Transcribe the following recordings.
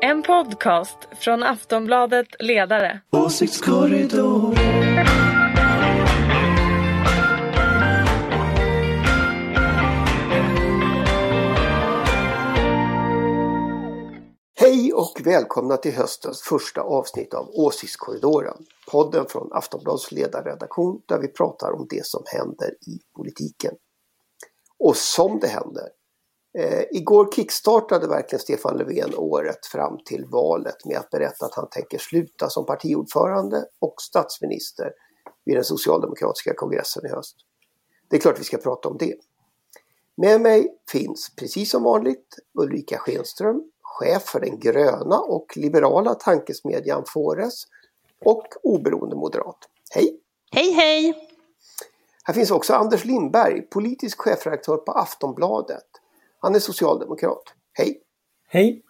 En podcast från Aftonbladet Ledare. Åsiktskorridor. Hej och välkomna till höstens första avsnitt av Åsiktskorridoren. Podden från Aftonbladets ledarredaktion där vi pratar om det som händer i politiken. Och som det händer. Eh, igår kickstartade verkligen Stefan Löfven året fram till valet med att berätta att han tänker sluta som partiordförande och statsminister vid den socialdemokratiska kongressen i höst. Det är klart vi ska prata om det. Med mig finns precis som vanligt Ulrika Schenström, chef för den gröna och liberala tankesmedjan Fores och oberoende moderat. Hej! Hej hej! Här finns också Anders Lindberg, politisk chefredaktör på Aftonbladet. Han är socialdemokrat. Hej! Hej!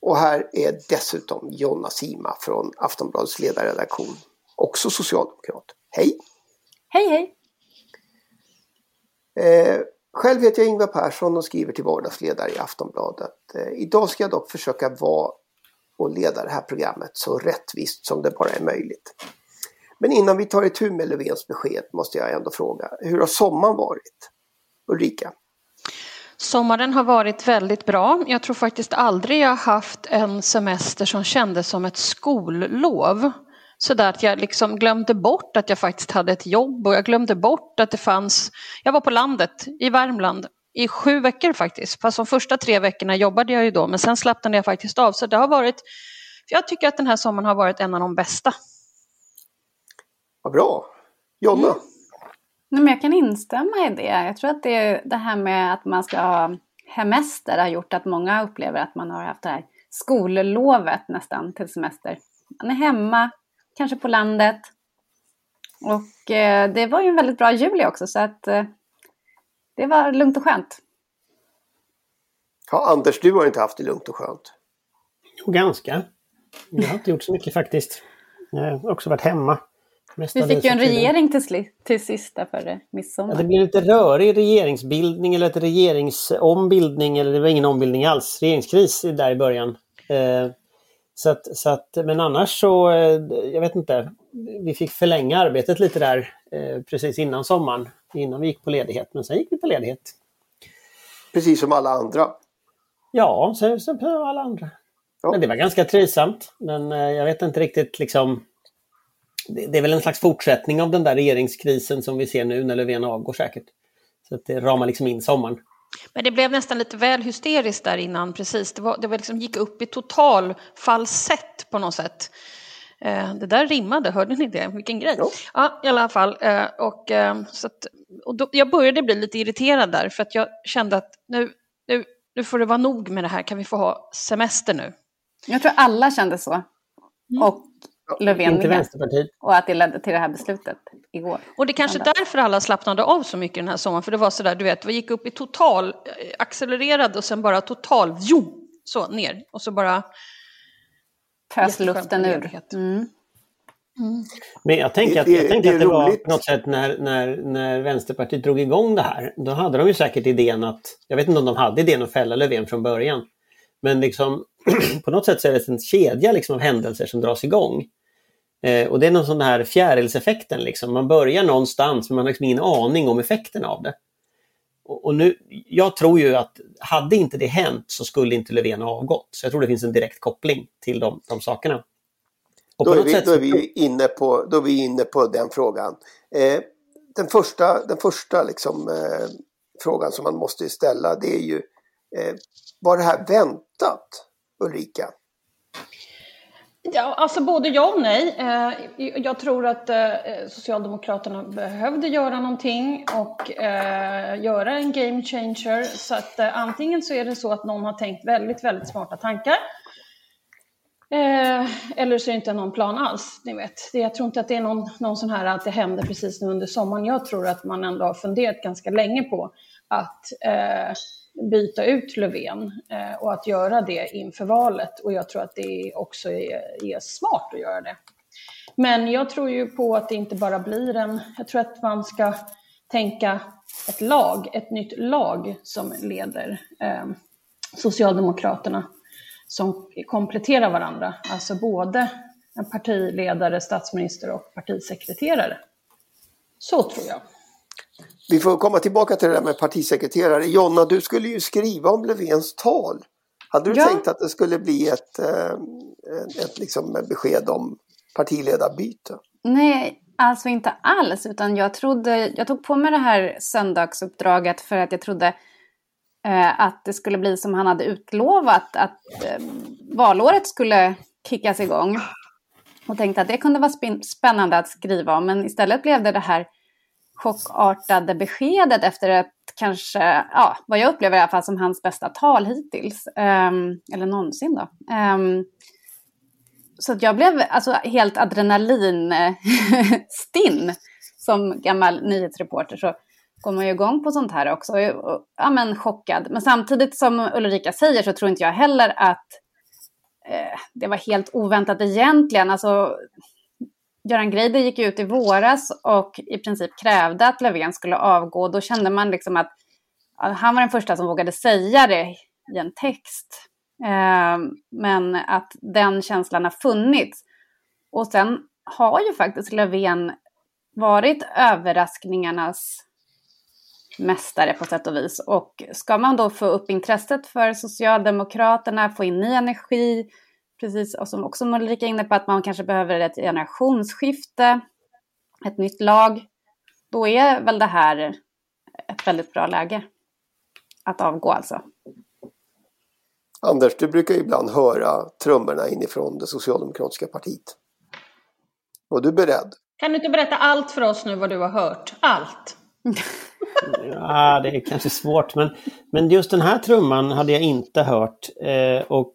Och här är dessutom Jonna Sima från Aftonbladets ledarredaktion. Också socialdemokrat. Hej! Hej hej! Eh, själv heter jag Ingvar Persson och skriver till vardagsledare i Aftonbladet. Eh, idag ska jag dock försöka vara och leda det här programmet så rättvist som det bara är möjligt. Men innan vi tar itu med Löfvens besked måste jag ändå fråga, hur har sommaren varit? Ulrika? Sommaren har varit väldigt bra. Jag tror faktiskt aldrig jag haft en semester som kändes som ett skollov. Så där att jag liksom glömde bort att jag faktiskt hade ett jobb och jag glömde bort att det fanns, jag var på landet i Värmland i sju veckor faktiskt. Fast de första tre veckorna jobbade jag ju då men sen slappnade jag faktiskt av. Så det har varit, jag tycker att den här sommaren har varit en av de bästa. Vad bra! Jonna? Mm. Nej, men jag kan instämma i det. Jag tror att det, det här med att man ska ha hemester har gjort att många upplever att man har haft det här skollovet nästan till semester. Man är hemma, kanske på landet. Och eh, det var ju en väldigt bra juli också så att eh, det var lugnt och skönt. Ja, Anders, du har inte haft det lugnt och skönt? Jo, ganska. Jag har inte gjort så mycket faktiskt. Jag har också varit hemma. Vi fick ju en regering till, till sist där före midsommar. Ja, det blev lite rörig regeringsbildning eller ett regeringsombildning eller det var ingen ombildning alls. Regeringskris där i början. Eh, så att, så att, men annars så, eh, jag vet inte, vi fick förlänga arbetet lite där eh, precis innan sommaren, innan vi gick på ledighet. Men sen gick vi på ledighet. Precis som alla andra? Ja, som, som alla andra. Ja. Men det var ganska trivsamt. Men jag vet inte riktigt liksom det är väl en slags fortsättning av den där regeringskrisen som vi ser nu när Löfven avgår säkert. Så att det ramar liksom in sommaren. Men det blev nästan lite väl hysteriskt där innan, precis. Det, var, det var liksom, gick upp i total falsett på något sätt. Eh, det där rimmade, hörde ni det? Vilken grej. Ja, ja i alla fall. Eh, och, eh, så att, och då, jag började bli lite irriterad där för att jag kände att nu, nu, nu får det vara nog med det här, kan vi få ha semester nu? Jag tror alla kände så. Mm. Och Löfven Inte Vänsterpartiet. Och att det ledde till det här beslutet igår. Och det är kanske därför alla slappnade av så mycket den här sommaren. För det var sådär, du vet, vi gick upp i total, eh, accelererade och sen bara total, jo, så ner. Och så bara... Pös luften ur. Mm. Mm. Men jag tänker att jag tänker det, att det var på något sätt när, när, när Vänsterpartiet drog igång det här. Då hade de ju säkert idén att, jag vet inte om de hade idén att fälla Löfven från början. Men liksom, på något sätt så är det en kedja liksom av händelser som dras igång. Eh, och det är någon sån här fjärilseffekten. Liksom. Man börjar någonstans men man har liksom ingen aning om effekten av det. Och, och, nu, jag tror ju att hade inte det hänt så skulle inte Löfven ha avgått. Så jag tror det finns en direkt koppling till de, de sakerna. Då är, vi, då, är vi inne på, då är vi inne på den frågan. Eh, den första, den första liksom, eh, frågan som man måste ställa det är ju eh, Var det här väntat Ulrika? Ja, alltså både ja och nej. Eh, jag tror att eh, Socialdemokraterna behövde göra någonting och eh, göra en game changer. Så att antingen så är det så att någon har tänkt väldigt, väldigt smarta tankar. Eller så är det inte någon plan alls, ni vet. Jag tror inte att det är någon, någon sån här att det händer precis nu under sommaren. Jag tror att man ändå har funderat ganska länge på att eh, byta ut Löfven eh, och att göra det inför valet. Och jag tror att det också är, är, smart att göra det. Men jag tror ju på att det inte bara blir en... Jag tror att man ska tänka ett lag, ett nytt lag som leder eh, Socialdemokraterna. som kompletterar varandra. Alltså både en partiledare, statsminister och partisekreterare. Så tror jag. Vi får komma tillbaka till det där med partisekreterare. Jonna, du skulle ju skriva om Löfvens tal. Hade du ja. tänkt att det skulle bli ett, eh, ett liksom besked om partiledarbyte? Nej, alltså inte alls. Utan jag, trodde, jag tog på mig det här söndagsuppdraget för att jag trodde eh, att det skulle bli som han hade utlovat. Att eh, valåret skulle kickas igång. Och tänkte att det kunde vara spännande att skriva om. Men istället blev det det här chockartade beskedet efter ett kanske, ja, vad jag upplever i alla fall som hans bästa tal hittills. Um, eller någonsin då. Um, så jag blev alltså helt adrenalinstinn som gammal nyhetsreporter. Så går man ju igång på sånt här också. Ja, men chockad. Men samtidigt som Ulrika säger så tror inte jag heller att eh, det var helt oväntat egentligen. Alltså, Göran Greider gick ut i våras och i princip krävde att Löfven skulle avgå. Då kände man liksom att han var den första som vågade säga det i en text. Ehm, men att den känslan har funnits. Och sen har ju faktiskt Löfven varit överraskningarnas mästare på sätt och vis. Och ska man då få upp intresset för Socialdemokraterna, få in ny energi, precis och som också Ulrika är inne på, att man kanske behöver ett generationsskifte, ett nytt lag, då är väl det här ett väldigt bra läge att avgå alltså. Anders, du brukar ibland höra trummorna inifrån det socialdemokratiska partiet. Var du beredd? Kan du inte berätta allt för oss nu vad du har hört? Allt! ja, det är kanske svårt men, men just den här trumman hade jag inte hört. Eh, och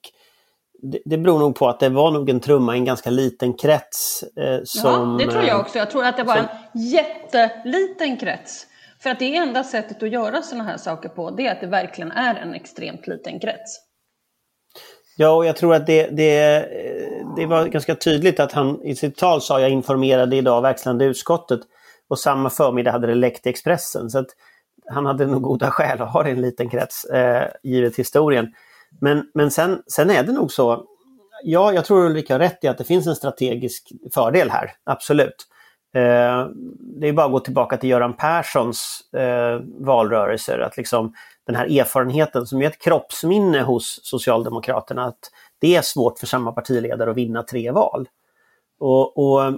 det, det beror nog på att det var nog en trumma i en ganska liten krets. Eh, som, ja, det tror jag också. Jag tror att det var som, en jätteliten krets. För att det enda sättet att göra sådana här saker på, det är att det verkligen är en extremt liten krets. Ja, och jag tror att det, det, det var ganska tydligt att han i sitt tal sa jag informerade idag verkställande utskottet och samma förmiddag hade det läckt i Expressen. Så att han hade nog goda skäl att ha det i en liten krets, eh, givet historien. Men, men sen, sen är det nog så, ja, jag tror Ulrika har rätt i att det finns en strategisk fördel här, absolut. Eh, det är bara att gå tillbaka till Göran Perssons eh, valrörelser, att liksom den här erfarenheten som är ett kroppsminne hos Socialdemokraterna, att det är svårt för samma partiledare att vinna tre val. Och, och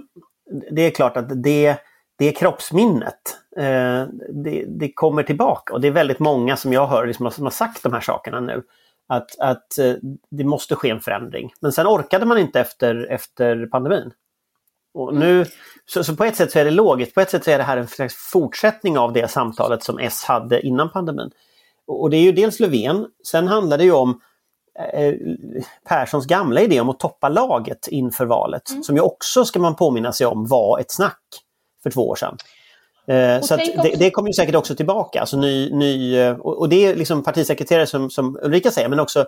det är klart att det, det kroppsminnet, eh, det, det, kommer tillbaka och det är väldigt många som jag hör liksom, som har sagt de här sakerna nu. Att, att eh, det måste ske en förändring. Men sen orkade man inte efter, efter pandemin. Och nu, så, så, på ett sätt så är det logiskt, på ett sätt så är det här en slags fortsättning av det samtalet som S hade innan pandemin. Och, och det är ju dels Löfven, sen handlar det ju om eh, Perssons gamla idé om att toppa laget inför valet, mm. som ju också, ska man påminna sig om, var ett snack för två år sedan. Eh, så det, det, kommer ju säkert också tillbaka. Alltså ny, ny, eh, och, och det är liksom partisekreterare som, som Ulrika säger, men också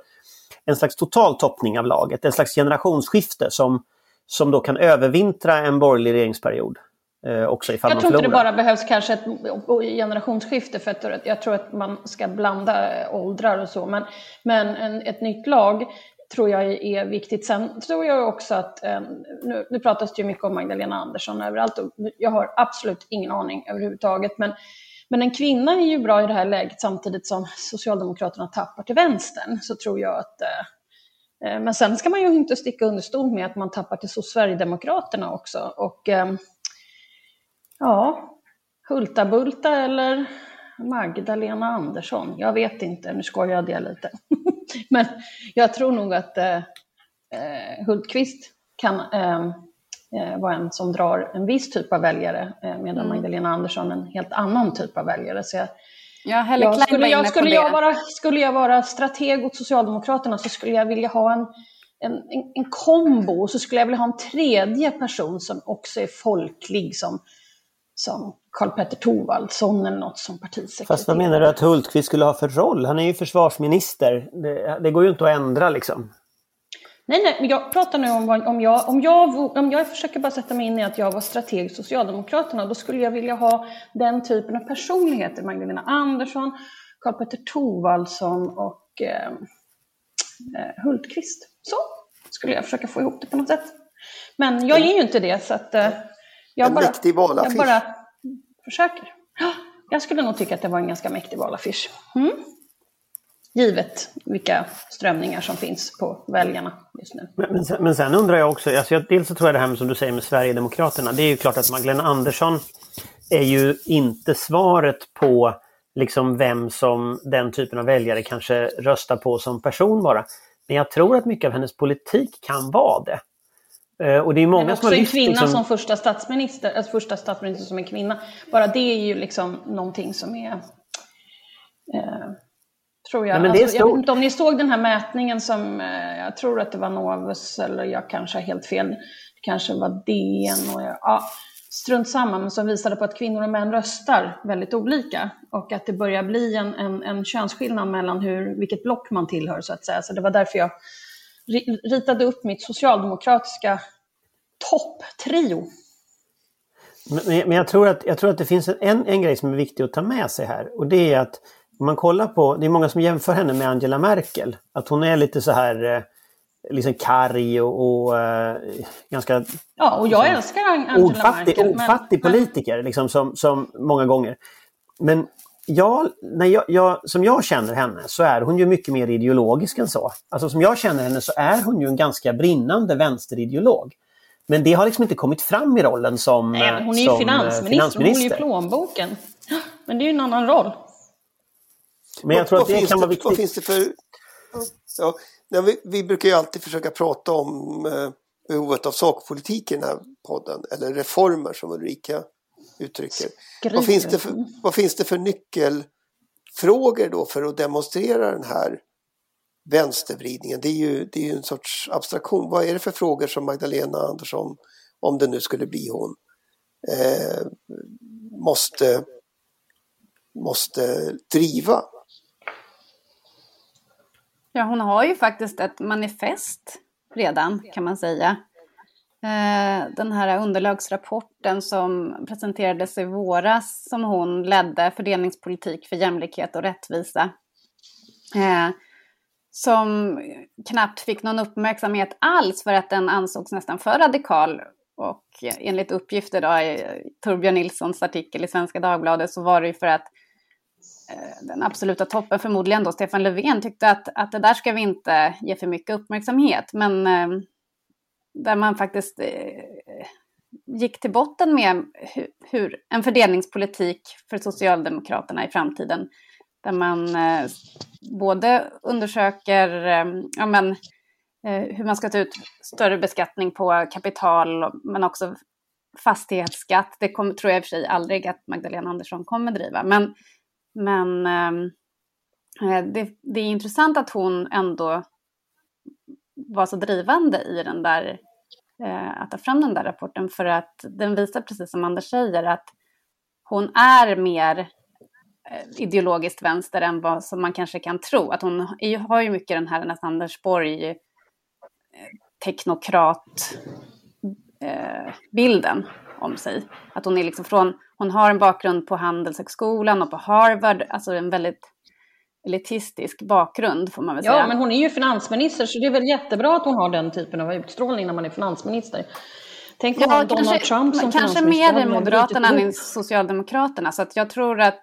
en slags total toppning av laget. En slags generationsskifte som, som då kan övervintra en borgerlig regeringsperiod. Eh, också ifall jag tror inte det bara behövs kanske ett generationsskifte för att jag tror att man ska blanda åldrar och så. Men, men en, ett nytt lag tror jag är viktigt. Sen tror jag också att, ehm, nu, nu pratas det ju mycket om Magdalena Andersson överallt och jag har absolut ingen aning överhuvudtaget. Men, men en kvinna är ju bra i det här läget samtidigt som Socialdemokraterna tappar till vänstern. Så tror jag att eh, eh men sen ska man ju inte sticka under stol med att man tappar till Sverigedemokraterna också. Och eh, ja, Hulta-Bulta eller Magdalena Andersson. Jag vet inte, nu skojar jag lite. Men jag tror nog att eh, eh, Hultqvist kan eh, eh, vara en som drar en viss typ av väljare eh, medan mm. Magdalena Andersson en helt annan typ av väljare. Så jag, ja, jag skulle, jag, skulle, jag vara, skulle jag vara strateg åt Socialdemokraterna så skulle jag vilja ha en, en, en, en kombo och så skulle jag vilja ha en tredje person som också är folklig som som Karl-Petter Thorwaldsson eller något som partisekreterare. Fast vad menar du att Hultqvist skulle ha för roll? Han är ju försvarsminister. Det, det går ju inte att ändra liksom. Nej, nej, men jag pratar nu om, om, jag, om, jag, om jag försöker bara sätta mig in i att jag var strateg i Socialdemokraterna, då skulle jag vilja ha den typen av personligheter. Magdalena Andersson, Karl-Petter Thorwaldsson och eh, eh, Hultqvist. Så skulle jag försöka få ihop det på något sätt. Men jag är ju inte det så att eh, jag, en bara, mäktig valaffisch. jag bara försöker. Jag skulle nog tycka att det var en ganska mäktig valaffisch. Mm. Givet vilka strömningar som finns på väljarna just nu. Men, men, sen, men sen undrar jag också, alltså jag, dels så tror jag det här med som du säger med Sverigedemokraterna, det är ju klart att Magdalena Andersson är ju inte svaret på liksom vem som den typen av väljare kanske röstar på som person bara. Men jag tror att mycket av hennes politik kan vara det. Eh, och det är många Men också som har en kvinna liksom... som första statsminister, alltså första statsminister som en kvinna. Bara det är ju liksom någonting som är eh, Tror jag. Nej, alltså, jag vet inte om ni såg den här mätningen som, eh, jag tror att det var Novus, eller jag kanske har helt fel, det kanske var DN och jag, ja, strunt samma, men som visade på att kvinnor och män röstar väldigt olika och att det börjar bli en, en, en könsskillnad mellan hur, vilket block man tillhör så att säga. Så det var därför jag ritade upp mitt socialdemokratiska topptrio. Men, men jag, tror att, jag tror att det finns en, en grej som är viktig att ta med sig här och det är att om man kollar på, det är många som jämför henne med Angela Merkel. Att hon är lite så här eh, liksom karg och, och uh, ganska... Ja, och jag liksom, älskar Angela ofattig, Merkel. Ofattig men... politiker, liksom, som, som många gånger. Men jag, när jag, jag, som jag känner henne så är hon ju mycket mer ideologisk än så. Alltså som jag känner henne så är hon ju en ganska brinnande vänsterideolog. Men det har liksom inte kommit fram i rollen som Nej, Hon är ju finansminister, finansminister. hon håller ju plånboken. Men det är ju en annan roll. Men jag tror vad, att det kan det, vara viktigt. Vad finns det för... Ja, vi, vi, brukar ju alltid försöka prata om eh, behovet av sakpolitik i den här podden, eller reformer som Ulrika uttrycker. Vad finns, det för, vad finns det för nyckelfrågor då för att demonstrera den här vänstervridningen? Det är ju, det är ju en sorts abstraktion. Vad är det för frågor som Magdalena Andersson, om det nu skulle bli hon, eh, måste, måste driva? Ja, hon har ju faktiskt ett manifest redan kan man säga. Eh, den här underlagsrapporten som presenterades i våras som hon ledde, fördelningspolitik för jämlikhet och rättvisa. Eh, som knappt fick någon uppmärksamhet alls för att den ansågs nästan för radikal. Och enligt uppgifter då i Torbjörn Nilssons artikel i Svenska Dagbladet så var det ju för att eh, den absoluta toppen, förmodligen då Stefan Löfven, tyckte att, att det där ska vi inte ge för mycket uppmärksamhet. Men eh, där man faktiskt eh, gick till botten med hur, en fördelningspolitik för Socialdemokraterna i framtiden. Där man eh, både undersöker eh, ja, men, hur man ska ta ut större beskattning på kapital men också fastighetsskatt. Det kom, tror jag i och för sig aldrig att Magdalena Andersson kommer driva. Men men ehm, det, det, är intressant att hon ändå var så drivande i den där, Eh, att ta fram den där rapporten för att den visar precis som Anders säger att hon är mer eh, ideologiskt vänster än vad som man kanske kan tro. Att hon är, har ju mycket den här nästan Anders Borg eh, teknokrat eh, bilden om sig. Att hon är liksom från, hon har en bakgrund på Handelshögskolan och på Harvard, alltså en väldigt elitistisk bakgrund får man väl ja, säga. Ja, men hon är ju finansminister så det är väl jättebra att hon har den typen av utstrålning när man är finansminister. Tänk om ja, Donald kanske, Trump som Kanske mer än Moderaterna än Socialdemokraterna. Så att jag tror att,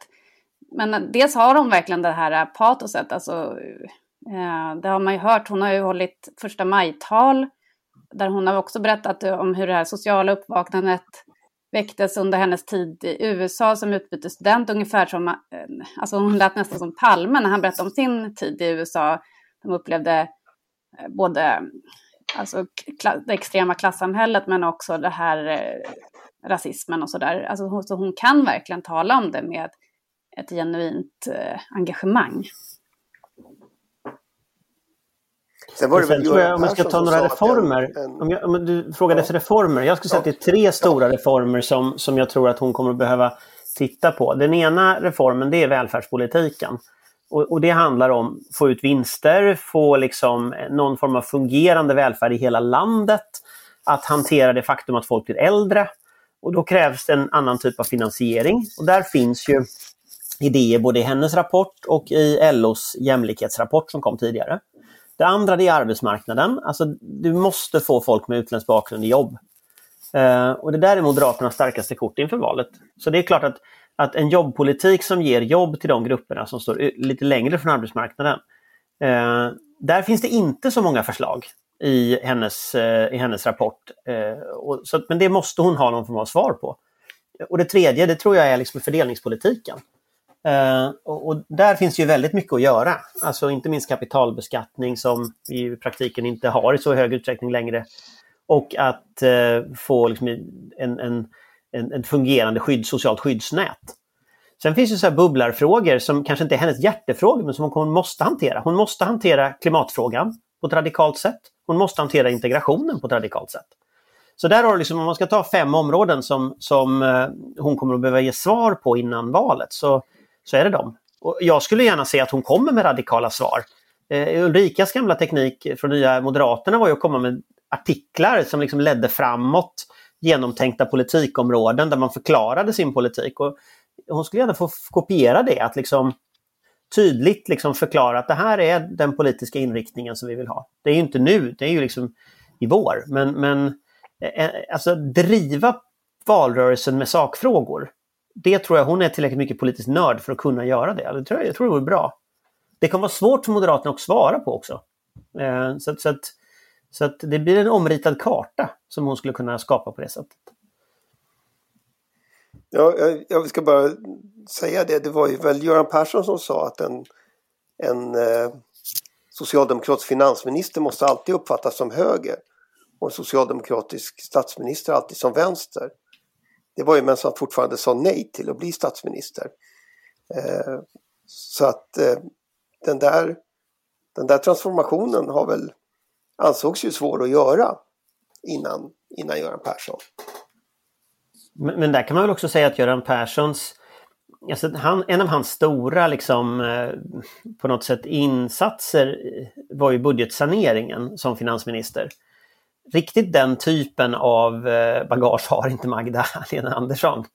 men dels har hon verkligen det här patoset, alltså, eh, det har man ju hört, hon har ju hållit första majtal där hon har också berättat om hur det här sociala uppvaknandet väcktes under hennes tid i USA som utbytesstudent, ungefär som, eh, alltså hon lät nästan som Palme när han berättade om sin tid i USA. De upplevde eh, både alltså, det extrema klassamhället men också det här eh, rasismen och sådär. Alltså, så hon kan verkligen tala om det med ett genuint eh, engagemang. Sen var det sen tror jag, om jag ska ta några reformer, en... om, jag, om du frågade ja. efter reformer, jag skulle säga att det är tre stora reformer som, som jag tror att hon kommer att behöva titta på. Den ena reformen det är välfärdspolitiken. Och, och det handlar om att få ut vinster, få liksom någon form av fungerande välfärd i hela landet, att hantera det faktum att folk blir äldre. Och då krävs det en annan typ av finansiering. Och där finns ju idéer både i hennes rapport och i LOs jämlikhetsrapport som kom tidigare. Det andra det är arbetsmarknaden. Alltså, du måste få folk med utländsk bakgrund i jobb. Eh, och det där är Moderaternas starkaste kort inför valet. Så det är klart att, att en jobbpolitik som ger jobb till de grupperna som står lite längre från arbetsmarknaden. Eh, där finns det inte så många förslag i hennes, eh, i hennes rapport. Eh, och, så, men det måste hon ha någon form av svar på. Och det tredje, det tror jag är liksom fördelningspolitiken. Uh, och, och, där finns ju väldigt mycket att göra. Alltså inte minst kapitalbeskattning som vi i praktiken inte har i så hög utsträckning längre. Och att uh, få liksom en, en, en, en, fungerande skydd, socialt skyddsnät. Sen finns det så här bubblarfrågor som kanske inte är hennes hjärtefrågor men som hon måste hantera. Hon måste hantera klimatfrågan på ett radikalt sätt. Hon måste hantera integrationen på ett radikalt sätt. Så där har du liksom, om man ska ta fem områden som, som eh, hon kommer att behöva ge svar på innan valet så så är det dem. Och jag skulle gärna se att hon kommer med radikala svar. Eh, Ulrikas gamla teknik från Nya Moderaterna var ju att komma med artiklar som liksom ledde framåt genomtänkta politikområden där man förklarade sin politik. Och hon skulle gärna få kopiera det, att liksom tydligt liksom förklara att det här är den politiska inriktningen som vi vill ha. Det är ju inte nu, det är ju liksom i vår. Men, men eh, alltså driva valrörelsen med sakfrågor det tror jag hon är tillräckligt mycket politisk nörd för att kunna göra det. det tror jag, jag tror det vore bra. Det kan vara svårt för Moderaterna att svara på också. Eh, så, så, att, så att det blir en omritad karta som hon skulle kunna skapa på det sättet. Ja, jag, jag ska bara säga det. Det var ju väl Göran Persson som sa att en, en eh, socialdemokratisk finansminister måste alltid uppfattas som höger och en socialdemokratisk statsminister alltid som vänster. Det var ju medan han fortfarande sa nej till att bli statsminister. Eh, så att eh, den, där, den där transformationen har väl ansågs ju svår att göra innan, innan Göran Persson. Men, men, där kan man väl också säga att Göran Perssons Alltså han, en av hans stora liksom, eh, på något sätt insatser var ju budgetsaneringen som finansminister riktigt den typen av eh, bagage har inte Magdalena Andersson.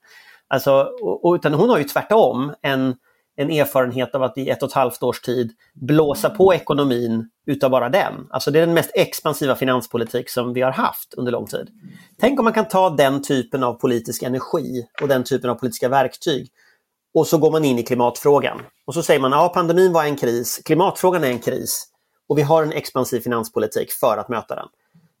Alltså, utan hon har ju tvärtom en, en erfarenhet av att i ett och ett halvt års tid blåsa på ekonomin utav bara den. Alltså det är den mest expansiva finanspolitik som vi har haft under lång tid. Tänk om man kan ta den typen av politisk energi och den typen av politiska verktyg och så går man in i klimatfrågan. Och så säger man att ja, pandemin var en kris, klimatfrågan är en kris och vi har en expansiv finanspolitik för att möta den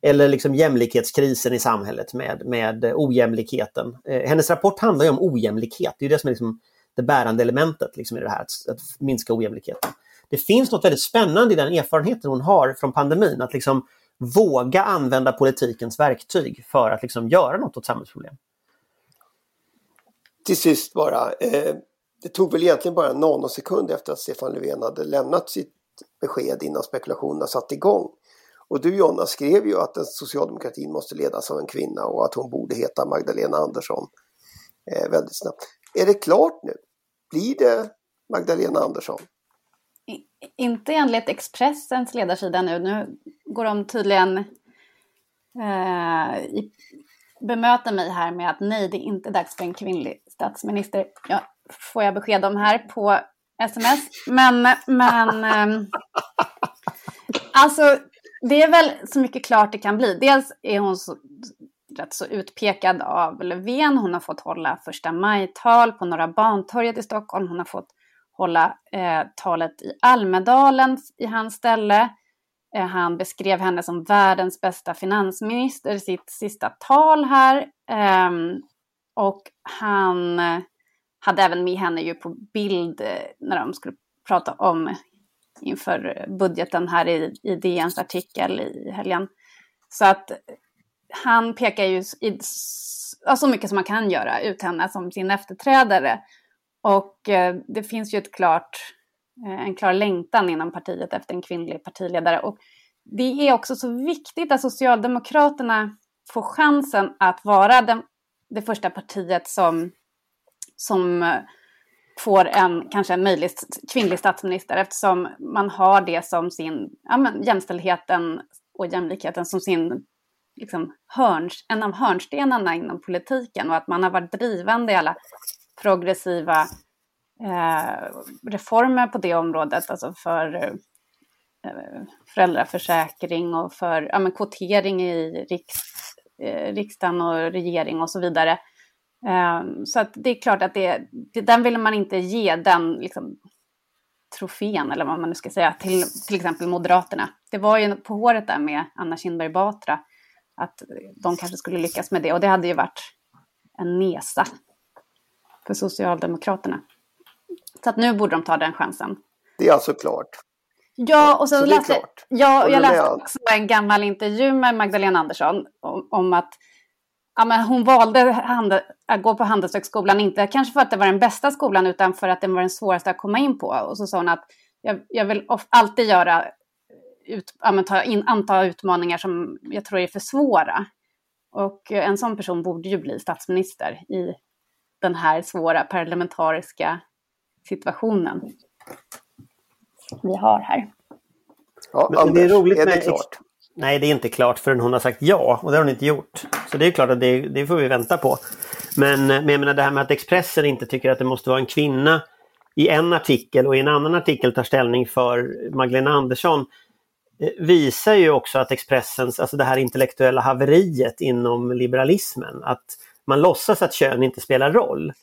eller liksom jämlikhetskrisen i samhället med, med ojämlikheten. Eh, hennes rapport handlar ju om ojämlikhet, det är det som är liksom det bärande elementet liksom i det här, att, att, minska ojämlikheten. Det finns något väldigt spännande i den erfarenheten hon har från pandemin, att liksom våga använda politikens verktyg för att liksom göra något åt samhällsproblem. Till sist bara, eh, det tog väl egentligen bara en nanosekund efter att Stefan Löfven hade lämnat sitt besked innan spekulationerna satte igång. Och du Jonna skrev ju att socialdemokratin måste ledas av en kvinna och att hon borde heta Magdalena Andersson eh, väldigt snabbt. Är det klart nu? Blir det Magdalena Andersson? I, inte enligt Expressens ledarsida nu. Nu går de tydligen eh, i, bemöter mig här med att nej, det är inte dags för en kvinnlig statsminister. Ja, får jag besked om här på sms. Men, men eh, alltså det är väl så mycket klart det kan bli. Dels är hon så, rätt så utpekad av Löfven. Hon har fått hålla första maj-tal på Norra Bantorget i Stockholm. Hon har fått hålla eh, talet i Almedalen i hans ställe. Eh, han beskrev henne som världens bästa finansminister i sitt sista tal här. Eh, och han eh, hade även med henne ju på bild eh, när de skulle prata om inför budgeten här i, i DNs artikel i helgen. Så att han pekar ju i, så mycket som man kan göra ut henne som sin efterträdare. Och eh, det finns ju ett klart, eh, en klar längtan inom partiet efter en kvinnlig partiledare. Och det är också så viktigt att Socialdemokraterna får chansen att vara den, det första partiet som, som eh, får en, kanske en möjlig kvinnlig statsminister eftersom man har det som sin, ja, men, jämställdheten och jämlikheten som sin liksom, hörns, en av hörnstenarna inom politiken och att man har varit drivande i alla progressiva eh, reformer på det området, alltså för eh, föräldraförsäkring och för ja, men kvotering i riks, eh, riksdagen och regering och så vidare. Um, så att det är klart att det, den vill man inte ge den liksom, trofén, eller vad man nu ska säga, till till exempel Moderaterna. Det var ju på håret där med Anna Kinberg Batra, att de kanske skulle lyckas med det. Och det hade ju varit en nesa för Socialdemokraterna. Så att nu borde de ta den chansen. Det är alltså klart. Ja, och så, så läste, ja, jag läste också en gammal intervju med Magdalena Andersson om, om att ja, men hon valde att gå på Handelshögskolan, inte kanske för att det var den bästa skolan, utan för att den var den svåraste att komma in på. Och så sa hon att jag, jag vill alltid göra, ut, ja, ta in, anta utmaningar som jag tror är för svåra. Och en sån person borde ju bli statsminister i den här svåra parlamentariska situationen vi har här. Ja, Anders, det är roligt är det med klart? Nej, det är inte klart förrän hon har sagt ja och det har hon inte gjort. Så det är klart att det, det får vi vänta på. Men, men jag menar det här med att Expressen inte tycker att det måste vara en kvinna i en artikel och i en annan artikel tar ställning för Magdalena Andersson eh, visar ju också att Expressens, alltså det här intellektuella haveriet inom liberalismen, att man låtsas att kön inte spelar roll.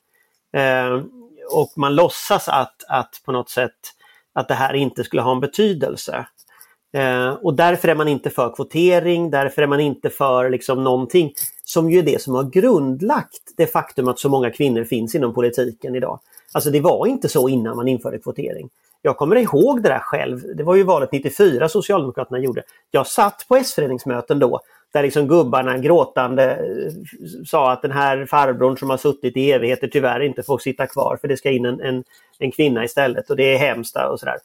Eh, och man låtsas att, att på något sätt att det här inte skulle ha en betydelse. Eh, och därför är man inte för kvotering, därför är man inte för liksom någonting som ju är det som har grundlagt det faktum att så många kvinnor finns inom politiken idag. Alltså det var inte så innan man införde kvotering. Jag kommer ihåg det där själv. Det var ju valet 94 Socialdemokraterna gjorde. Jag satt på S-föreningsmöten då där liksom gubbarna gråtande eh, sa att den här farbrorn som har suttit i evigheter tyvärr inte får sitta kvar för det ska in en, en, en kvinna istället och det är hemskt och sådär.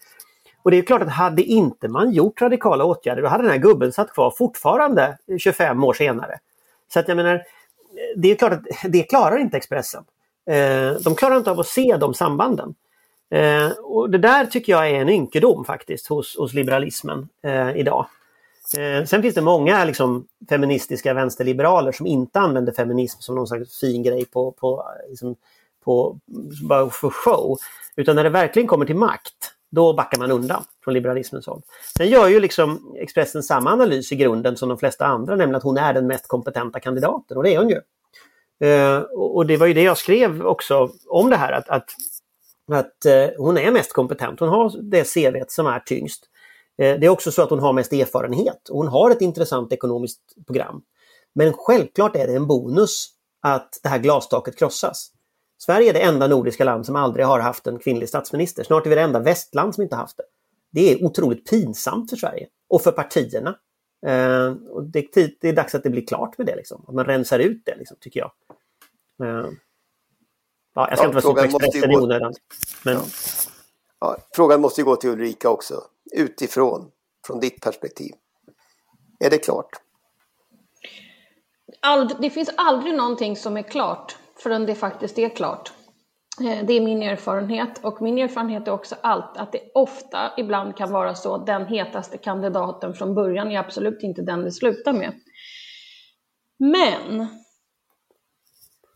Och det är klart att hade inte man gjort radikala åtgärder då hade den här gubben satt kvar fortfarande 25 år senare. Så att jag menar, det är klart att det klarar inte Expressen. Eh, de klarar inte av att se de sambanden. Eh, och Det där tycker jag är en ynkedom faktiskt hos, hos liberalismen eh, idag. Sen finns det många liksom, feministiska vänsterliberaler som inte använder feminism som någon slags fin grej på, på, liksom, på, bara för show. Utan när det verkligen kommer till makt, då backar man undan från liberalismens håll. Sen gör ju liksom Expressen samma analys i grunden som de flesta andra, nämligen att hon är den mest kompetenta kandidaten och det är hon ju. Eh, och det var ju det jag skrev också om det här att, att, att eh, hon är mest kompetent. Hon har det CV som är tyngst. Eh, det är också så att hon har mest erfarenhet och hon har ett intressant ekonomiskt program. Men självklart är det en bonus att det här glastaket krossas. Sverige är det enda nordiska land som aldrig har haft en kvinnlig statsminister. Snart är vi det enda västland som inte haft det. Det är otroligt pinsamt för Sverige och för partierna. Eh, och det, det, är dags att det blir klart med det, liksom. att man rensar ut det, liksom, tycker jag. Eh, ja, jag ska ja, inte vara så på Expressen i onödan. Men... Ja. Ja, frågan måste gå till Ulrika också, utifrån, från ditt perspektiv. Är det klart? Ald det finns aldrig någonting som är klart förrän det faktiskt är klart. Eh, det är min erfarenhet och min erfarenhet är också allt att det ofta ibland kan vara så att den hetaste kandidaten från början är absolut inte den det slutar med. Men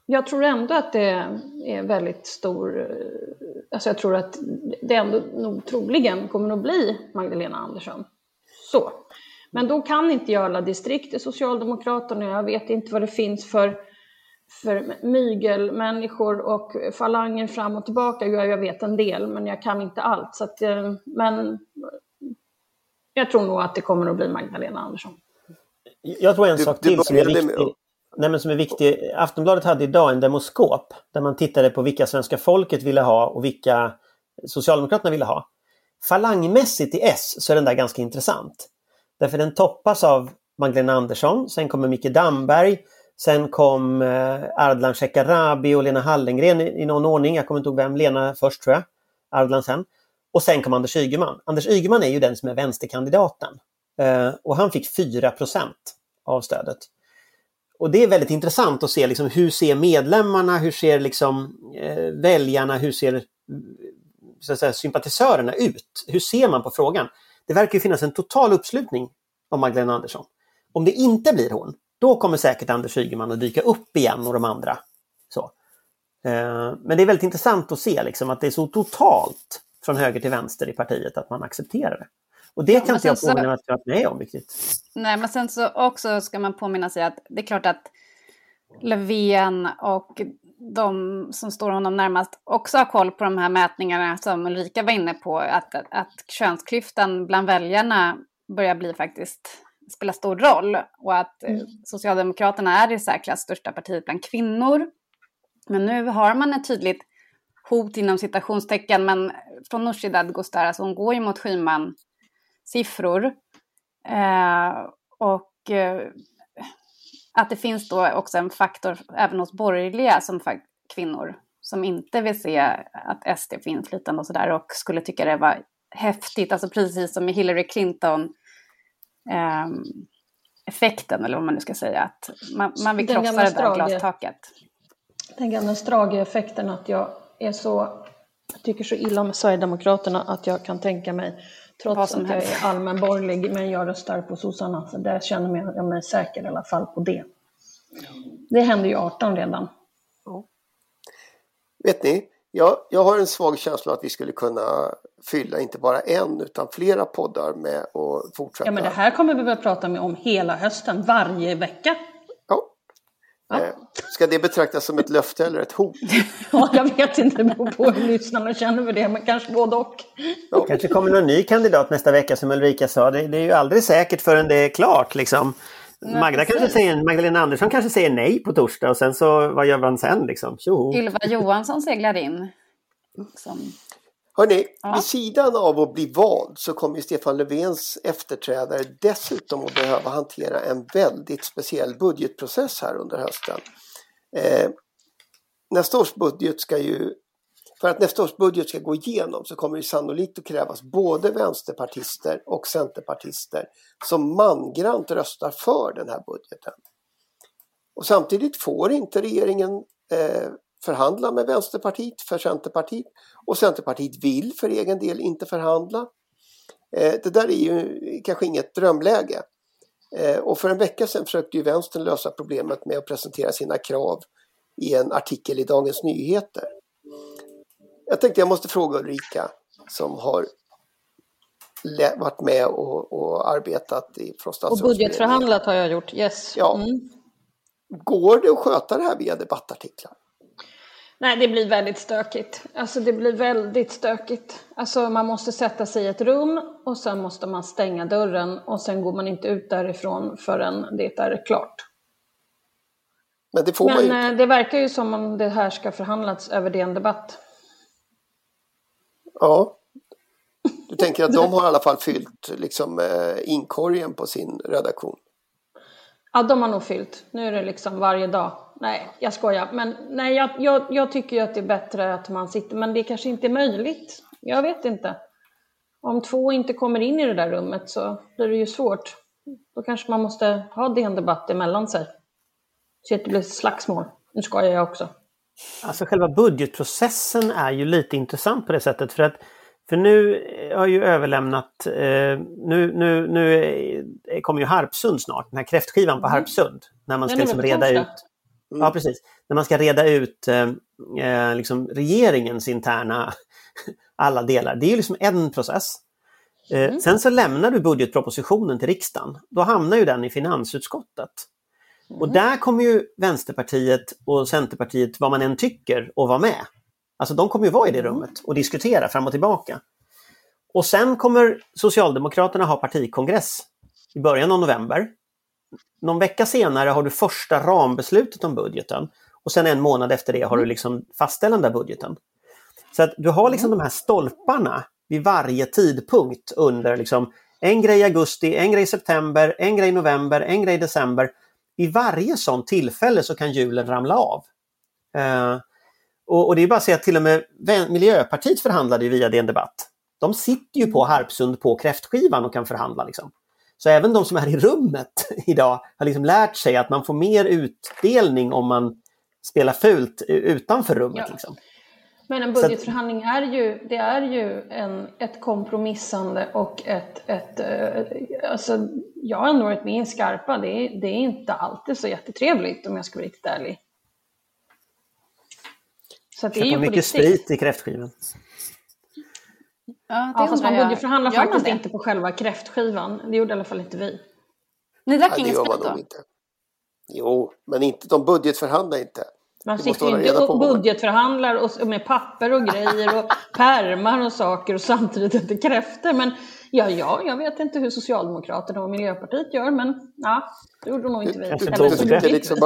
jag tror ändå att det är väldigt stor, eh, alltså jag tror att det ändå nog troligen kommer att bli Magdalena Andersson. Så. Men då kan inte jag alla distrikt i Socialdemokraterna, jag vet inte vad det finns för för mygelmänniskor och falanger fram och tillbaka. Jag, jag vet en del, men jag kan inte allt. Så att, eh, men jag tror nog att det kommer att bli Magdalena Andersson. Jag tror en du, sak till du som är viktig. Med... Nej, men som är viktig. Aftonbladet hade idag en demoskop där man tittade på vilka svenska folket ville ha och vilka Socialdemokraterna ville ha. Falangmässigt i S så är den där ganska intressant. Därför den toppas av Magdalena Andersson, sen kommer Micke Damberg, Sen kom eh, Ardlan Shekarabi och Lena Hallengren i, någon ordning. Jag kommer inte ihåg vem. Lena först tror jag. Ardlan sen. Och sen kom Anders Ygeman. Anders Ygeman är ju den som är vänsterkandidaten. Eh, och han fick 4% av stödet. Och det är väldigt intressant att se liksom, hur ser medlemmarna, hur ser liksom, eh, väljarna, hur ser så att säga, sympatisörerna ut? Hur ser man på frågan? Det verkar ju finnas en total uppslutning om Magdalena Andersson. Om det inte blir hon, då kommer säkert Anders Ygeman att dyka upp igen och de andra. Så. Eh, men det är väldigt intressant att se liksom att det är så totalt från höger till vänster i partiet att man accepterar det. Och det kan inte jag påminna mig att jag med om riktigt. Nej, men sen så också ska man påminna sig att det är klart att Löfven och de som står honom närmast också har koll på de här mätningarna som Ulrika var inne på, att, att könsklyftan bland väljarna börjar bli faktiskt spela stor roll och att mm. Socialdemokraterna är det särklass största partiet bland kvinnor. Men nu har man ett tydligt hot inom citationstecken, men från Nooshi Dadgostar, alltså hon går ju mot Schyman siffror. Eh, och eh, att det finns då också en faktor även hos borgerliga som kvinnor som inte vill se att SD får inflytande och sådär och skulle tycka det var häftigt, alltså precis som i Hillary Clinton eh, effekten eller vad man nu ska säga, att man, man vill krossa det där glastaket. Den gamla Strage-effekten att jag är så, jag tycker så illa om Sverigedemokraterna att jag kan tänka mig Trots att jag är allmänborgerlig, men jag röstar på sossarna. Så där känner jag mig säker i alla fall på det. Det hände ju 18 redan. Ja. Vet ni, jag, jag har en svag känsla att vi skulle kunna fylla inte bara en utan flera poddar med att fortsätta. Ja men det här kommer vi väl prata med om hela hösten, varje vecka. Ja. Eh, ska det betraktas som ett löfte eller ett hot? ja, jag vet inte, det beror på hur lyssnarna känner för det, men kanske både och. Ja. kanske kommer någon ny kandidat nästa vecka som Ulrika sa. Det, det är ju aldrig säkert förrän det är klart liksom. Magda kanske säger, Magdalena Andersson kanske säger nej på torsdag och sen så vad gör man sen liksom? Tjoho. Ylva Johansson seglar in. Som Hörrni, ja. vid sidan av att bli vald så kommer Stefan Löfvens efterträdare dessutom att behöva hantera en väldigt speciell budgetprocess här under hösten. Eh, nästa års budget ska ju, för att nästa års budget ska gå igenom så kommer det sannolikt att krävas både vänsterpartister och centerpartister som mangrant röstar för den här budgeten. Och samtidigt får inte regeringen eh, förhandla med Vänsterpartiet för Centerpartiet och Centerpartiet vill för egen del inte förhandla. Eh, det där är ju kanske inget drömläge. Eh, och för en vecka sedan försökte ju vänstern lösa problemet med att presentera sina krav i en artikel i Dagens Nyheter. Jag tänkte jag måste fråga Ulrika som har varit med och, och arbetat i från Och budgetförhandlat har jag gjort, yes. Ja. Mm. Går det att sköta det här via debattartiklar? Nej, det blir väldigt stökigt. Alltså det blir väldigt stökigt. Alltså man måste sätta sig i ett rum och sen måste man stänga dörren och sen går man inte ut därifrån förrän det är klart. Men det får Men, man ju eh, det verkar ju som om det här ska förhandlas över DN Debatt. Ja. Du tänker att de har i alla fall fyllt liksom, eh, inkorgen på sin redaktion? Ja, de har nog fyllt. Nu är det liksom varje dag nej, jag skojar. Men nej, jag, jag, jag tycker ju att det är bättre att man sitter, men det kanske inte är möjligt. Jag vet inte. Om två inte kommer in i det där rummet så blir det ju svårt. Då kanske man måste ha DN Debatt emellan sig. Så att det blir slagsmål. Nu skojar jag också. Alltså själva budgetprocessen är ju lite intressant på det sättet för att för nu har ju överlämnat, eh, nu, nu, nu kommer ju Harpsund snart, den här kräftskivan på mm. Harpsund. När man ska liksom reda ut Mm. Ja, precis. När man ska reda ut eh, eh liksom regeringens interna alla delar. Det är ju liksom en process. Eh, mm. Sen så lämnar du budgetpropositionen till riksdagen. Då hamnar ju den i finansutskottet. Mm. Och där kommer ju Vänsterpartiet och Centerpartiet, vad man än tycker, att vara med. Alltså de kommer ju vara i det mm. rummet och diskutera fram och tillbaka. Och sen kommer Socialdemokraterna ha partikongress i början av november någon vecka senare har du första rambeslutet om budgeten och sen en månad efter det har du mm. liksom fastställande av budgeten. Så att du har liksom mm. de här stolparna vid varje tidpunkt under liksom en grej i augusti, en grej i september, en grej i november, en grej i december. I varje sånt tillfälle så kan hjulen ramla av. Uh, och, och, det är bara att säga att till och med Miljöpartiet förhandlade via DN Debatt. De sitter ju på mm. Harpsund på kräftskivan och kan förhandla. Liksom. Så även de som är i rummet idag har liksom lärt sig att man får mer utdelning om man spelar fult utanför rummet. Ja. Liksom. Men en budgetförhandling är ju, det är ju en, ett kompromissande och ett, ett eh, alltså, jag har ändå varit med i Skarpa, det är, det är inte alltid så jättetrevligt om jag ska vara riktigt ärlig. Så det är ju mycket sprit i kräftskivan. Ja, ja fast man budgetförhandlar faktiskt inte på själva kräftskivan. Det gjorde i alla fall inte vi. Ni drack ingen sprit då? Inte. Jo, men inte, de budgetförhandlar inte. Man sitter ju inte och budgetförhandlar och, med papper och grejer och pärmar och saker och samtidigt inte kräfter. Men ja, ja, jag vet inte hur Socialdemokraterna och Miljöpartiet gör, men ja, det gjorde nog inte vi. Du, du, du, liksom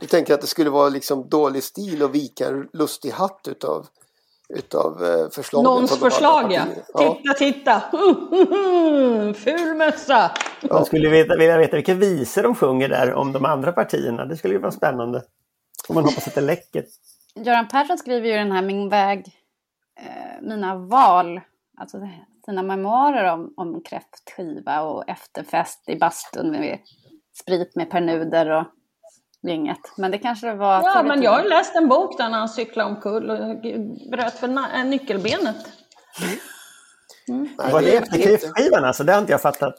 du tänker att det skulle vara liksom dålig stil att vika en lustig hatt utav utav eh, förslagen. Någons förslag ja. Titta, titta! Ful mössa! Jag skulle veta, vilja veta vilka visor de sjunger där om de andra partierna. Det skulle ju vara spännande. Om man hoppas att det läcker. Göran Persson skriver ju den här Min väg, eh, mina val, alltså sina memoarer om, om kräftskiva och efterfest i bastun med sprit med Pär Nuder och gänget. Men det kanske det var Ja, men jag har läst en bok där han cyklade omkull och bröt för nyckelbenet. Mm. Var det efter kräftskivan alltså? Det har inte jag fattat.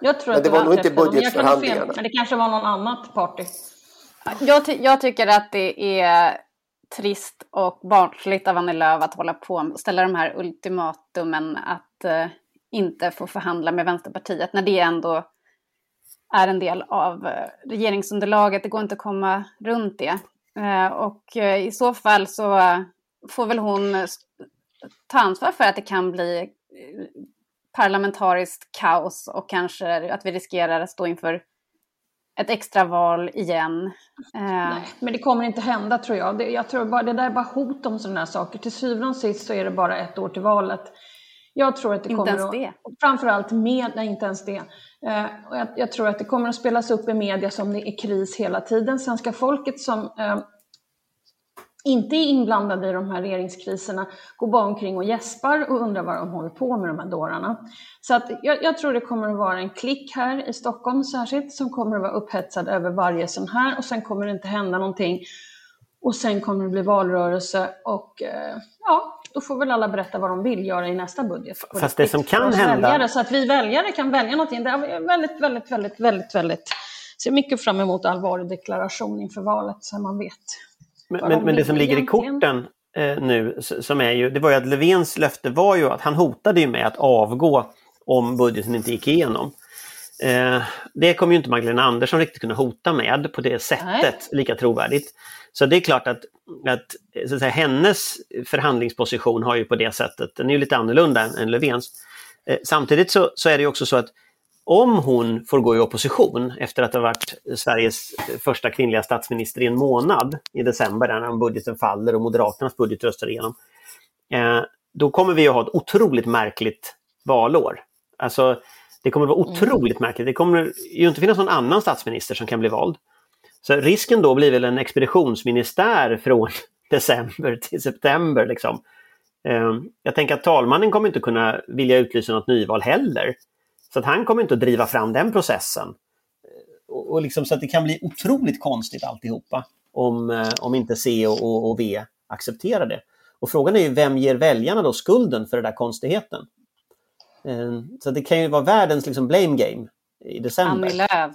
Jag tror men det, att det var, nog inte budgetförhandlingarna. Men det kanske var någon annat party. Jag, ty jag, tycker att det är trist och barnsligt av Annie Lööf att hålla på och ställa de här ultimatumen att uh, inte få förhandla med Vänsterpartiet när det ändå är en del av eh, regeringsunderlaget. Det går inte att komma runt det. Eh, och eh, i så fall så får väl hon ta ansvar för att det kan bli parlamentariskt kaos och kanske att vi riskerar att stå inför ett extra val igen. Nej, men det kommer inte hända tror jag. Det, jag tror bara, det där är bara hot om sådana här saker. Till syvende och sist så är det bara ett år till valet. Jag tror att det inte kommer ens det? Att, framförallt med, nej inte ens det. Eh, och jag, jag, tror att det kommer att spelas upp i media som det är kris hela tiden. Svenska folket som eh, inte är inblandade i de här regeringskriserna går bara omkring och gäspar och undrar vad de håller på med de här dårarna. Så att jag, jag, tror det kommer att vara en klick här i Stockholm särskilt som kommer att vara upphetsad över varje sån här och sen kommer det inte hända någonting. Och sen kommer det bli valrörelse och eh, ja, då får väl alla berätta vad de vill göra i nästa budget. Fast det som kan hända... Väljare, så att vi väljare kan välja någonting. Det är väldigt, väldigt, väldigt, väldigt, väldigt... Ser mycket fram emot allvarlig deklaration inför valet så man vet. Men, men, men, det som ligger i korten eh, nu, som är ju, det var ju att Löfvens löfte var ju att han hotade ju med att avgå om budgeten inte gick igenom. Eh, det kommer ju inte Magdalena Andersson riktigt kunna hota med på det sättet, Nej. lika trovärdigt. Så det är klart att, att, så att säga, hennes förhandlingsposition har ju på det sättet, den är ju lite annorlunda än, Löfvens. Eh, samtidigt så, så är det också så att om hon får gå i opposition efter att ha varit Sveriges första kvinnliga statsminister i en månad i december när budgeten faller och Moderaternas budget röstar igenom. Eh, då kommer vi att ha ett otroligt märkligt valår. Alltså, det kommer att vara mm. otroligt märkligt. Det kommer ju inte finnas någon annan statsminister som kan bli vald. Så risken då blir väl en expeditionsministär från december till september. Liksom. Eh, jag tänker att talmannen kommer inte kunna vilja utlysa något nyval heller. Så att han kommer inte att driva fram den processen. Och, och liksom, så att det kan bli otroligt konstigt alltihopa om, eh, om inte C och, och, och, V accepterar det. Och frågan är ju vem ger väljarna då skulden för den där konstigheten? Eh, så det kan ju vara världens liksom blame game i december. Annie Lööf.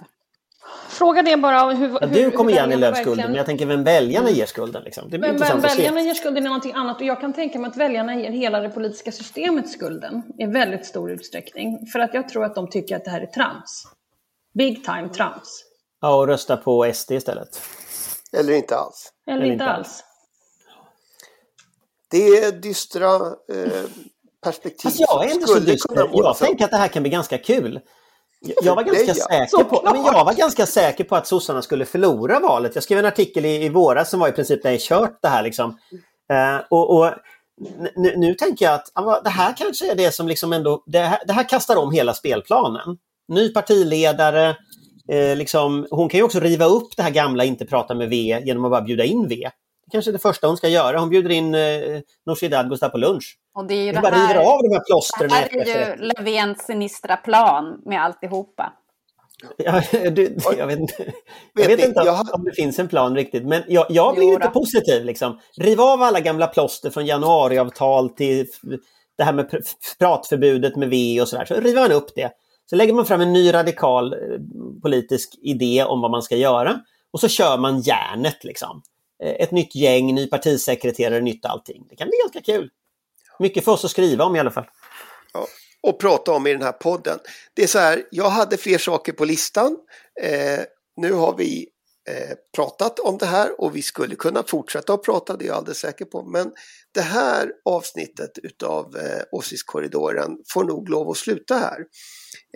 Frågan är bara hur... Ja, du kommer Annie Lööf skulden, men jag tänker vem väljarna mm. ger skulden. Liksom. Det men, men väljarna ger skulden är någonting annat och jag kan tänka mig att väljarna ger hela det politiska systemet skulden i väldigt stor utsträckning. För att jag tror att de tycker att det här är trams. Big time trams. Ja, och rösta på SD istället. Eller inte alls. Eller, Eller inte alls. Det är dystra eh, perspektiv. Fast jag är inte så dyster. Jag tänker att det här kan bli ganska kul. Jag var, ganska säker på, men jag var ganska säker på att sossarna skulle förlora valet. Jag skrev en artikel i, i våras som var i princip det är kört det här. Liksom. Uh, och, och nu, nu, tänker jag att det här kanske är det som liksom ändå, det här, det här kastar om hela spelplanen. Ny partiledare, eh, liksom, hon kan ju också riva upp det här gamla inte prata med V genom att bara bjuda in V. Kanske det första hon ska göra. Hon bjuder in eh, Nooshi Dadgostar på lunch. Och det är ju det bara river av de här plåstren. Det här är ju Löfvens sinistra plan med alltihopa. Ja, du, jag vet inte, jag vet inte jag... om det finns en plan riktigt, men jag, jag blir lite positiv. Liksom. Riv av alla gamla plåster från januariavtal till det här med pratförbudet med V och sådär. Så river man upp det. Så lägger man fram en ny radikal eh, politisk idé om vad man ska göra och så kör man järnet. Liksom. Eh, ett nytt gäng, ny partisekreterare, nytt allting. Det kan bli ganska kul. Mycket för oss att skriva om i alla fall. Ja, och prata om i den här podden. Det är så här, jag hade fler saker på listan. Eh, nu har vi eh, pratat om det här och vi skulle kunna fortsätta att prata, det är jag alldeles säker på. Men det här avsnittet utav eh, Åsiktskorridoren får nog lov att sluta här.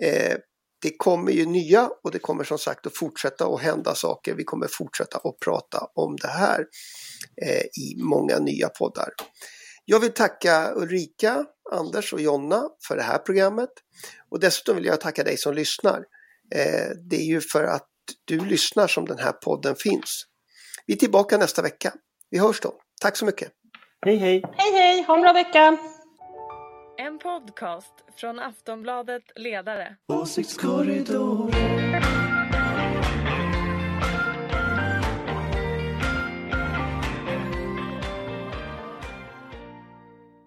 Eh, det kommer ju nya och det kommer som sagt att fortsätta att hända saker. Vi kommer fortsätta att prata om det här eh, i många nya poddar. Jag vill tacka Ulrika, Anders och Jonna för det här programmet. Och dessutom vill jag tacka dig som lyssnar. Eh, det är ju för att du lyssnar som den här podden finns. Vi är tillbaka nästa vecka. Vi hörs då. Tack så mycket. Hej hej! Hej hej! Ha en bra vecka! En podcast från Aftonbladet Ledare. Åsiktskorridoren.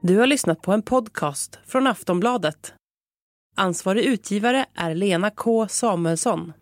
Du har lyssnat på en podcast från Aftonbladet. Ansvarig utgivare är Lena K Samuelsson.